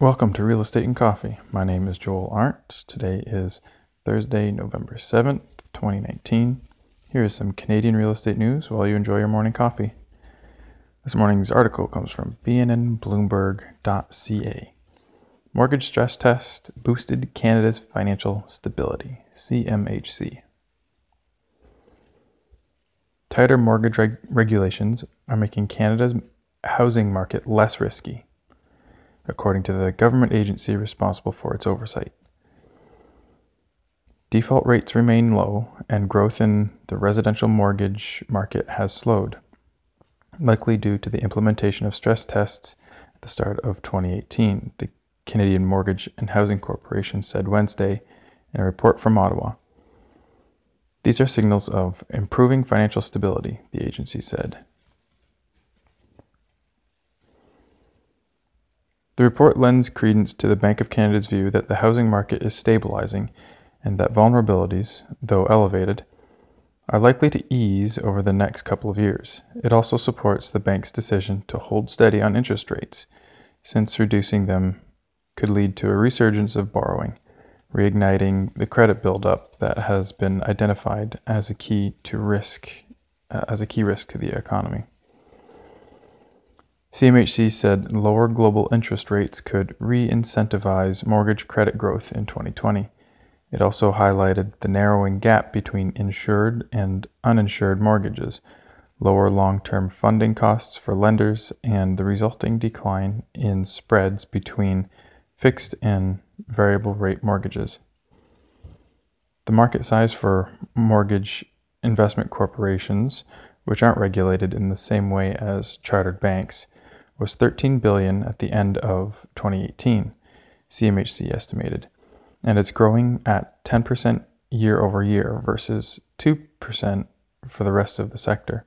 Welcome to Real Estate and Coffee. My name is Joel Arndt. Today is Thursday, November 7th, 2019. Here is some Canadian real estate news while you enjoy your morning coffee. This morning's article comes from bnnbloomberg.ca. Mortgage stress test boosted Canada's financial stability. CMHC. Tighter mortgage reg- regulations are making Canada's housing market less risky according to the government agency responsible for its oversight. Default rates remain low, and growth in the residential mortgage market has slowed, likely due to the implementation of stress tests at the start of 2018, the Canadian Mortgage and Housing Corporation said Wednesday in a report from Ottawa. These are signals of improving financial stability, the agency said. The report lends credence to the Bank of Canada's view that the housing market is stabilizing and that vulnerabilities, though elevated, are likely to ease over the next couple of years. It also supports the bank's decision to hold steady on interest rates, since reducing them could lead to a resurgence of borrowing, reigniting the credit buildup that has been identified as a key to risk uh, as a key risk to the economy. CMHC said lower global interest rates could re incentivize mortgage credit growth in 2020. It also highlighted the narrowing gap between insured and uninsured mortgages, lower long term funding costs for lenders, and the resulting decline in spreads between fixed and variable rate mortgages. The market size for mortgage investment corporations, which aren't regulated in the same way as chartered banks, was 13 billion at the end of 2018, CMHC estimated, and it's growing at 10% year over year versus 2% for the rest of the sector.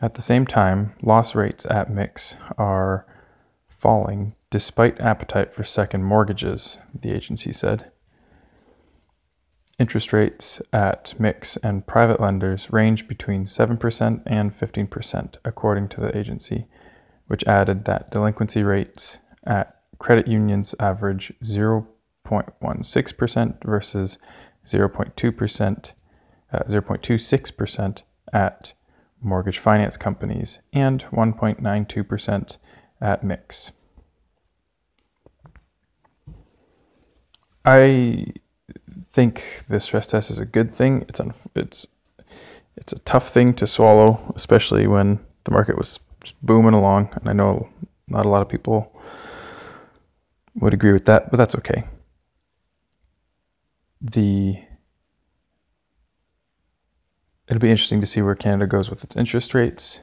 At the same time, loss rates at MICs are falling despite appetite for second mortgages, the agency said. Interest rates at MICs and private lenders range between 7% and 15%, according to the agency, which added that delinquency rates at credit unions average 0.16% versus 0.2%, uh, 0.26% at mortgage finance companies and 1.92% at MICs. I think this stress test is a good thing. It's it's it's a tough thing to swallow, especially when the market was just booming along. And I know not a lot of people would agree with that, but that's okay. The it'll be interesting to see where Canada goes with its interest rates.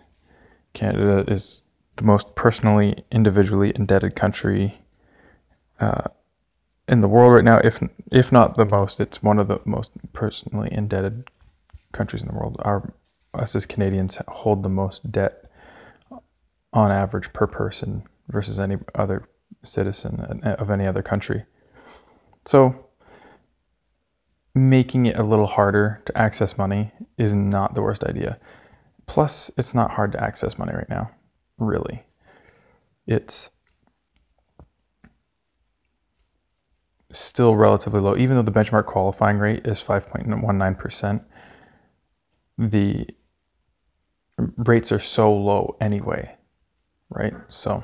Canada is the most personally, individually indebted country uh, in the world right now. If if not the most, it's one of the most personally indebted countries in the world. Our us as Canadians hold the most debt on average per person versus any other citizen uh, of any other country. So, making it a little harder to access money is not the worst idea. Plus, it's not hard to access money right now, really. It's still relatively low, even though the benchmark qualifying rate is 5.19%. The rates are so low anyway right? So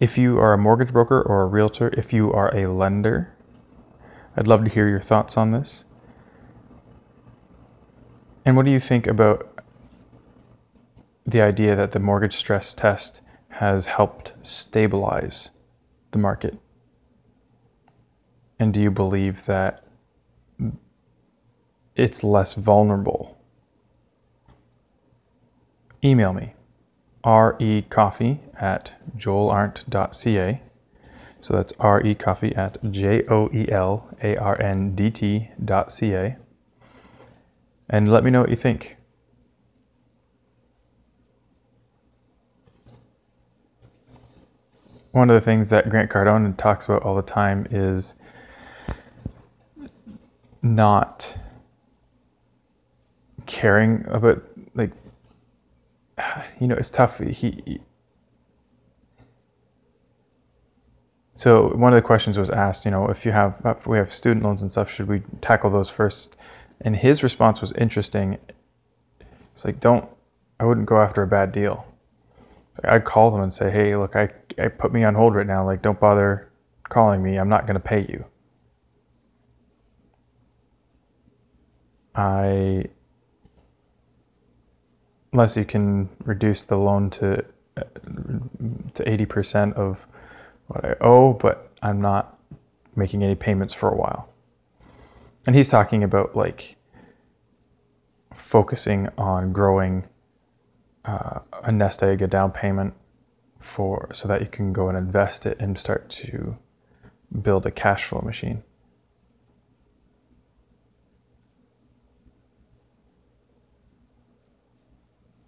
if you are a mortgage broker or a realtor, if you are a lender, I'd love to hear your thoughts on this. And what do you think about the idea that the mortgage stress test has helped stabilize the market? And do you believe that it's less vulnerable? Email me recoffee at joelarndt.ca. So that's recoffee at J O E L A R N D T dot C A. And let me know what you think. One of the things that Grant Cardone talks about all the time is not caring about like you know, it's tough. He, So one of the questions was asked, you know, if you have if we have student loans and stuff, should we tackle those first? And his response was interesting. It's like, don't, I wouldn't go after a bad deal. I'd call them and say, hey, look, I, I put me on hold right now. Like, don't bother calling me. I'm not going to pay you. I, unless you can reduce the loan to to 80% of what I owe, but I'm not making any payments for a while. And he's talking about like focusing on growing uh, a nest egg, a down payment for so that you can go and invest it and start to build a cash flow machine.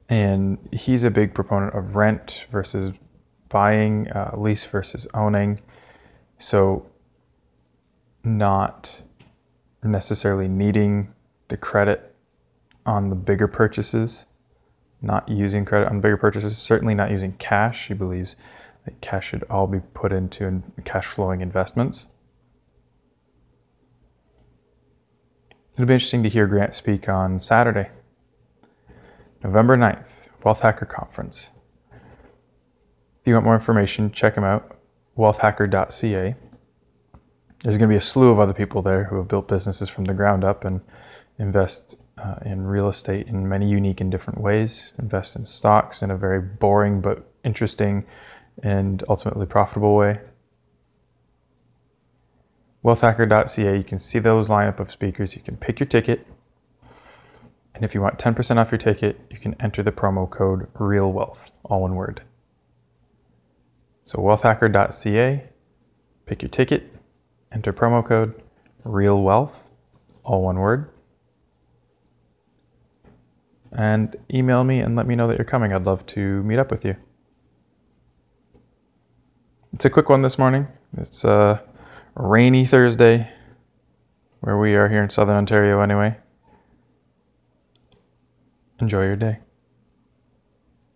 And he's a big proponent of rent versus buying, uh, lease versus owning. So, not necessarily needing the credit on the bigger purchases, not using credit on bigger purchases, certainly not using cash. He believes that cash should all be put into cash flowing investments. It'll be interesting to hear Grant speak on Saturday, November 9th, Wealth Hacker Conference. If you want more information, check them out, wealthhacker.ca. There's going to be a slew of other people there who have built businesses from the ground up and invest uh, in real estate in many unique and different ways, invest in stocks in a very boring but interesting and ultimately profitable way. Wealthhacker.ca, you can see those lineup of speakers. You can pick your ticket. And if you want 10% off your ticket, you can enter the promo code Real Wealth, all one word. So wealthhacker.ca, pick your ticket, enter promo code Real Wealth, all one word and email me and let me know that you're coming. I'd love to meet up with you. It's a quick one this morning. It's a rainy Thursday where we are here in southern Ontario, anyway. Enjoy your day.